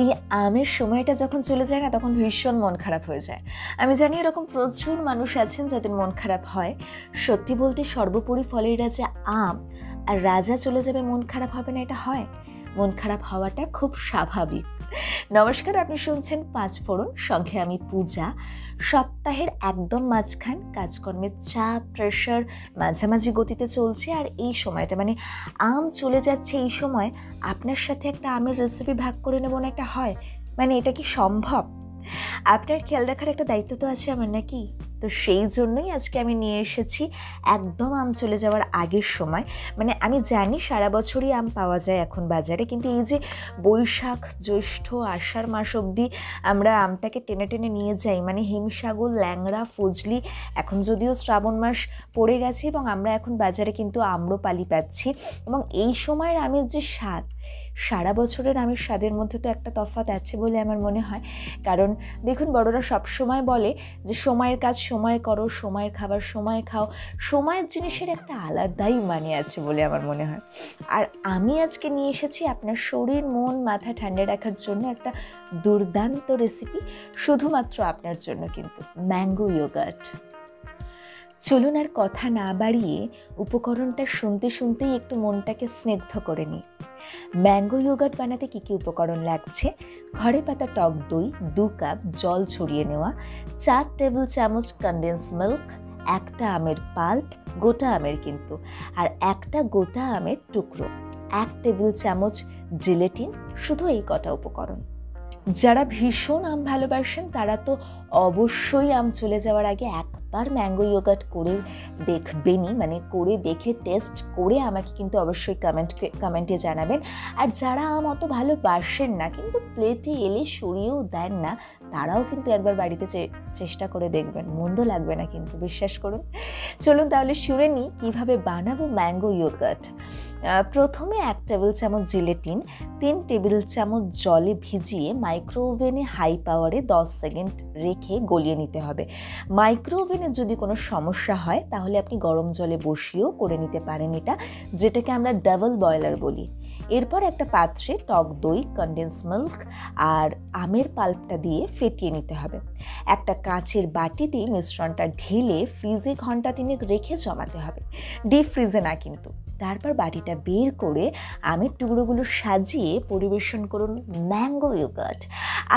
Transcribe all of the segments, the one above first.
এই আমের সময়টা যখন চলে যায় না, তখন ভীষণ মন খারাপ হয়ে যায়। আমি জানি এরকম প্রচুর মানুষ আছেন যাদের মন খারাপ হয়। সত্যি বলতে সর্বোপরি ফলের রাজা আম, আর রাজা চলে যাবে মন খারাপ হবে না, এটা হয়? মন খারাপ হওয়াটা খুব স্বাভাবিক। নমস্কার, আপনি শুনছেন পাঁচ ফোড়ন, সঙ্গে আমি পূজা। সপ্তাহের একদম মাঝখান কাজকর্মের চাপ প্রেশার মাঝামাঝি গতিতে চলছে আর এই সময়টা মানে আম চলে যাচ্ছে এই সময় আপনার সাথে একটা আমের রেসিপি ভাগ করে নেব না একটা হয়? মানে এটা কি সম্ভব? আপনার খেয়াল রাখার একটা দায়িত্ব তো আছে আমার নাকি? তো সেই জন্যই আজকে আমি নিয়ে এসেছি একদম আম চলে যাওয়ার আগের সময়। মানে আমি জানি সারা বছরই আম পাওয়া যায় এখন বাজারে, কিন্তু এই যে বৈশাখ, জ্যৈষ্ঠ, আষাঢ় মাস অবধি আমরা আমটাকে টেনে টেনে নিয়ে যাই মানে হিমসাগর, ল্যাংড়া, ফজলি, এখন যদিও শ্রাবণ মাস পড়ে গেছে এবং আমরা এখন বাজারে কিন্তু আম্রপালি পাচ্ছি। এবং এই সময়ের আমের যে স্বাদ সারা বছরের আমের স্বাদের মধ্যে তো একটা তফাৎ আছে বলে আমার মনে হয়। কারণ দেখুন, বড়রা সব সময় বলে যে, সময়ের কাজ সময় করো, সময়ের খাবার সময় খাও। সময়ের জিনিসের একটা আলাদাই মানে আছে বলে আমার মনে হয়। আর আমি আজকে নিয়ে এসেছি আপনার শরীর, মন, মাথা ঠান্ডা রাখার জন্য একটা দুর্দান্ত রেসিপি শুধুমাত্র আপনার জন্য কিন্তু ম্যাঙ্গো ইয়োগার্ট চলুন আর কথা না বাড়িয়ে উপকরণটা শুনতে শুনতেই একটু মনটাকে স্নিগ্ধ করে নিই। ম্যাঙ্গো ইয়োগার্ট বানাতে কী কী উপকরণ লাগছে? ঘরে পাতা টক দই, দু কাপ জল ছড়িয়ে নেওয়া, চার টেবিল চামচ কনডেন্স মিল্ক একটা আমের পাল্প গোটা আমের কিন্তু, আর একটা গোটা আমের টুকরো, এক টেবিল চামচ জিলেটিন শুধু এই কটা উপকরণ। যারা ভীষণ আম ভালোবাসেন, তারা তো অবশ্যই আম চলে যাওয়ার আগে একবার ম্যাঙ্গো ইয়োগার্ট করে দেখবেনই মানে করে দেখে টেস্ট করে আমাকে কিন্তু অবশ্যই কমেন্ট কমেন্টে জানাবেন। আর যারা আম অত ভালোবাসেন না, কিন্তু প্লেটে এলে সরিয়েও দেন না, তারাও কিন্তু একবার বাড়িতে চেষ্টা করে দেখবেন। মন্দ লাগবে না কিন্তু, বিশ্বাস করুন। চলুন তাহলে শুনে নিই কীভাবে বানাবো ম্যাঙ্গো ইয়োগার্ট। প্রথমে এক টেবিল চামচ জিলেটিন তিন টেবিল চামচ জলে ভিজিয়ে মাইক্রোওভেনে হাই পাওয়ারে দশ সেকেন্ড রেখে গলিয়ে নিতে হবে। মাইক্রোওভেনে যদি কোনো সমস্যা হয়, তাহলে আপনি গরম জলে বসিয়েও করে নিতে পারেন এটা, যেটাকে আমরা ডাবল বয়লার বলি। এরপর একটা পাত্রে টক দই কন্ডেন্স মিল্ক আর আমের পাল্পটা দিয়ে ফেটিয়ে নিতে হবে। একটা কাঁচের বাটিতে মিশ্রণটা ঢেলে ফ্রিজে ঘণ্টা তিনেক রেখে জমাতে হবে। ডিপ ফ্রিজে না কিন্তু। তারপর বাটিটা বের করে আমের টুকরোগুলো সাজিয়ে পরিবেশন করুন ম্যাঙ্গো ইয়োগার্ট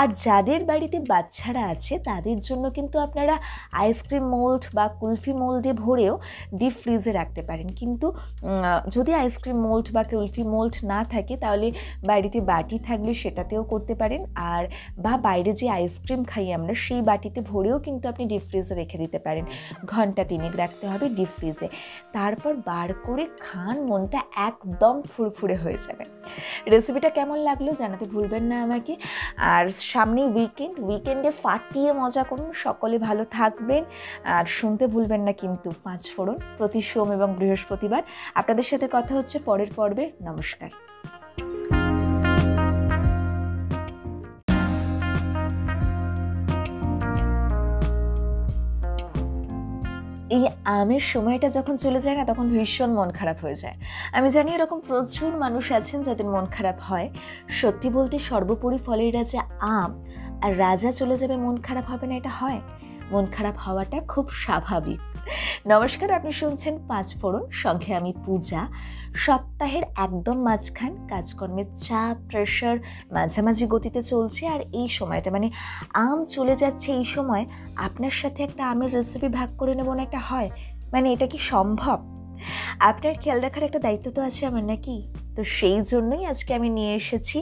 আর যাদের বাড়িতে বাচ্চারা আছে, তাদের জন্য কিন্তু আপনারা আইসক্রিম মোল্ড বা কুলফি মোল্ডে ভরেও ডিপ ফ্রিজে রাখতে পারেন। কিন্তু যদি আইসক্রিম মোল্ড বা কুলফি মোল্ড না থাকে তাহলে বাড়িতে বাটি থাকলে সেটাতেও করতে পারেন। আর বা বাইরে যে আইসক্রিম খাই আমরা, সেই বাটিতে ভরেও কিন্তু আপনি ডিপ ফ্রিজে রেখে দিতে পারেন। ঘণ্টা তিনেক রাখতে হবে ডিপ ফ্রিজে তারপর বার করে খান, মনটা একদম ফুরফুরে হয়ে যাবে। রেসিপিটা কেমন লাগল জানাতে ভুলবেন না আমাকে। আর সামনে উইকেন্ড উইকেন্ডে ফাটিয়ে মজা করুন। সকলে ভালো থাকবেন। আর শুনতে ভুলবেন না কিন্তু পাঁচ ফোড়ন প্রতি সোম এবং বৃহস্পতিবার। আপনাদের সাথে কথা হচ্ছে পরের পর্বে। নমস্কার। এই আমের সময়টা যখন চলে যায় না, তখন ভীষণ মন খারাপ হয়ে যায়। আমি জানি এরকম প্রচুর মানুষ আছেন যাদের মন খারাপ হয়। সত্যি বলতে সর্বোপরি ফলের রাজা আম, আর রাজা চলে যাবে মন খারাপ হবে না, এটা হয়? মন খারাপ হওয়াটা খুব স্বাভাবিক। নমস্কার, আপনি শুনছেন পাঁচ ফোড়ন, সঙ্গে আমি পূজা। সপ্তাহের একদম মাঝখান কাজকর্মের চাপ প্রেশার মাঝামাঝি গতিতে চলছে আর এই সময়টা মানে আম চলে যাচ্ছে এই সময় আপনার সাথে একটা আমের রেসিপি ভাগ করে নেব না একটা হয়? মানে এটা কি সম্ভব? আপনার খেয়াল রাখার একটা দায়িত্ব তো আছে আমার নাকি? তো সেই জন্যই আজকে আমি নিয়ে এসেছি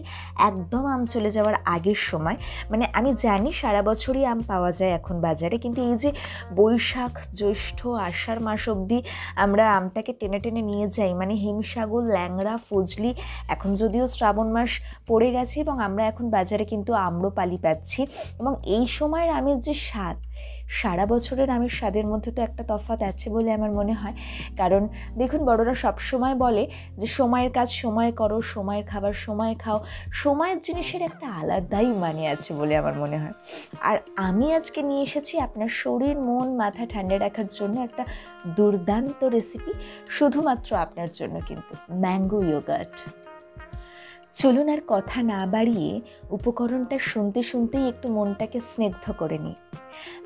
একদম আম চলে যাওয়ার আগের সময়। মানে আমি জানি সারা বছরই আম পাওয়া যায় এখন বাজারে, কিন্তু এই যে বৈশাখ, জ্যৈষ্ঠ, আষাঢ় মাস অবধি আমরা আমটাকে টেনে টেনে নিয়ে যাই মানে হিমসাগর, ল্যাংড়া, ফজলি, এখন যদিও শ্রাবণ মাস পড়ে গেছে এবং আমরা এখন বাজারে কিন্তু আম্রপালি পাচ্ছি। এবং এই সময়ের আমের যে স্বাদ সারা বছরের আমের স্বাদের মধ্যে তো একটা তফাৎ আছে বলে আমার মনে হয়। কারণ দেখুন, বড়রা সব সময় বলে যে, সময়ের কাজ সময় করো, সময়ের খাবার সময় খাও। সময়ের জিনিসের একটা আলাদাই মানে আছে বলে আমার মনে হয়। আর আমি আজকে নিয়ে এসেছি আপনার শরীর, মন, মাথা ঠান্ডা রাখার জন্য একটা দুর্দান্ত রেসিপি শুধুমাত্র আপনার জন্য কিন্তু, ম্যাঙ্গো ইয়োগার্ট। চলুন আর কথা না বাড়িয়ে উপকরণটা শুনতে শুনতেই একটু মনটাকে স্নিগ্ধ করে নিই।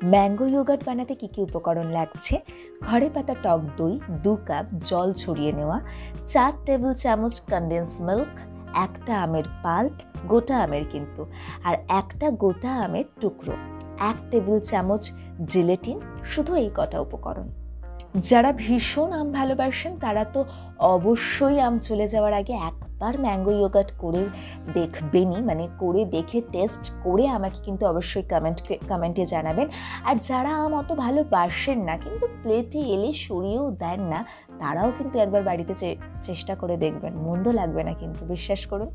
ম্যাঙ্গো ইয়োগার্ট বানাতে কী কী উপকরণ লাগছে? ঘরে পাতা টক দই, দু কাপ জল ছড়িয়ে নেওয়া, চার টেবিল চামচ কনডেন্স মিল্ক একটা আমের পাল্প গোটা আমের কিন্তু, আর একটা গোটা আমের টুকরো, এক টেবিল চামচ জিলেটিন শুধু এই কটা উপকরণ। যারা ভীষণ আম ভালোবাসেন তারা তো অবশ্যই আম চলে যাওয়ার আগে একবার ম্যাঙ্গো ইয়োগার্ট করে দেখবেনই মানে করে দেখে টেস্ট করে আমাকে কিন্তু অবশ্যই কমেন্ট কমেন্টে জানাবেন। আর যারা আম অত ভালোবাসেন না, কিন্তু প্লেটে এলে সরিয়েও দেন না, তারাও কিন্তু একবার বাড়িতে চেষ্টা করে দেখবেন। মন্দ লাগবে না কিন্তু, বিশ্বাস করুন।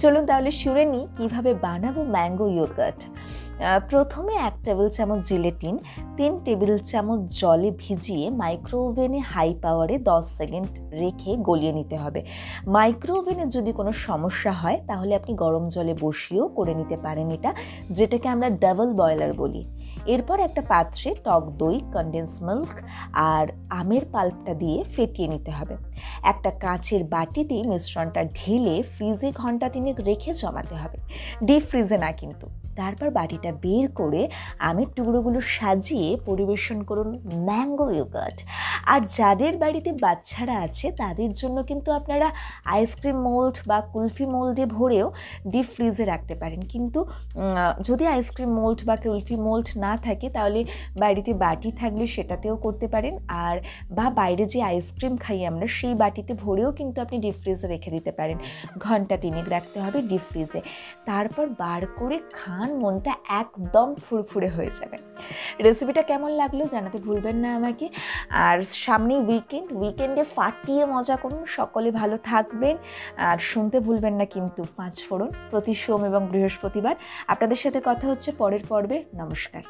চলুন তাহলে শুনে নিই কীভাবে বানাবো ম্যাঙ্গো ইয়োগার্ট। প্রথমে এক টেবিল চামচ জিলেটিন তিন টেবিল চামচ জলে ভিজিয়ে মাইক্রোওভেনে হাই পাওয়ারে দশ সেকেন্ড রেখে গলিয়ে নিতে হবে। মাইক্রো ওভেনে যদি কোনো সমস্যা হয়, তাহলে আপনি গরম জলে বসিয়েও করে নিতে পারেন এটা, যেটাকে আমরা ডাবল বয়লার বলি। এরপর একটা পাত্রে টক দই কন্ডেন্স মিল্ক আর আমের পাল্পটা দিয়ে ফেটিয়ে নিতে হবে। একটা কাঁচের বাটিতে মিশ্রণটা ঢেলে ফ্রিজে ঘণ্টা তিনেক রেখে জমাতে হবে। ডিপ ফ্রিজে না কিন্তু। তারপর বাটিটা বের করে আমের টুকরোগুলো সাজিয়ে পরিবেশন করুন ম্যাঙ্গো ইয়োগার্ট। আর যাদের বাড়িতে বাচ্চারা আছে, তাদের জন্য কিন্তু আপনারা আইসক্রিম মোল্ড বা কুলফি মোল্ডে ভরেও ডিপ ফ্রিজে রাখতে পারেন। কিন্তু যদি আইসক্রিম মোল্ড বা কুলফি মোল্ড না থাকে, তাহলে বাড়িতে বাটি থাকলে সেটাতেও করতে পারেন। আর, বা বাইরে যে আইসক্রিম খাই আমরা, সেই বাটিতে ভরেও কিন্তু আপনি ডিপ ফ্রিজে রেখে দিতে পারেন। ঘণ্টা তিনেক রাখতে হবে ডিপ ফ্রিজে। তারপর বার করে খান মনটা একদম ফুরফুরে হয়ে যাবে। রেসিপিটা কেমন লাগল জানাতে ভুলবেন না আমাকে। আর সামনে উইকেন্ড উইকেন্ডে ফাটিয়ে মজা করুন, সকলে ভালো থাকবেন। আর শুনতে ভুলবেন না কিন্তু পাঁচ ফোড়ন প্রতি সোম এবং বৃহস্পতিবার। আপনাদের সাথে কথা হচ্ছে পরের পর্বে। নমস্কার।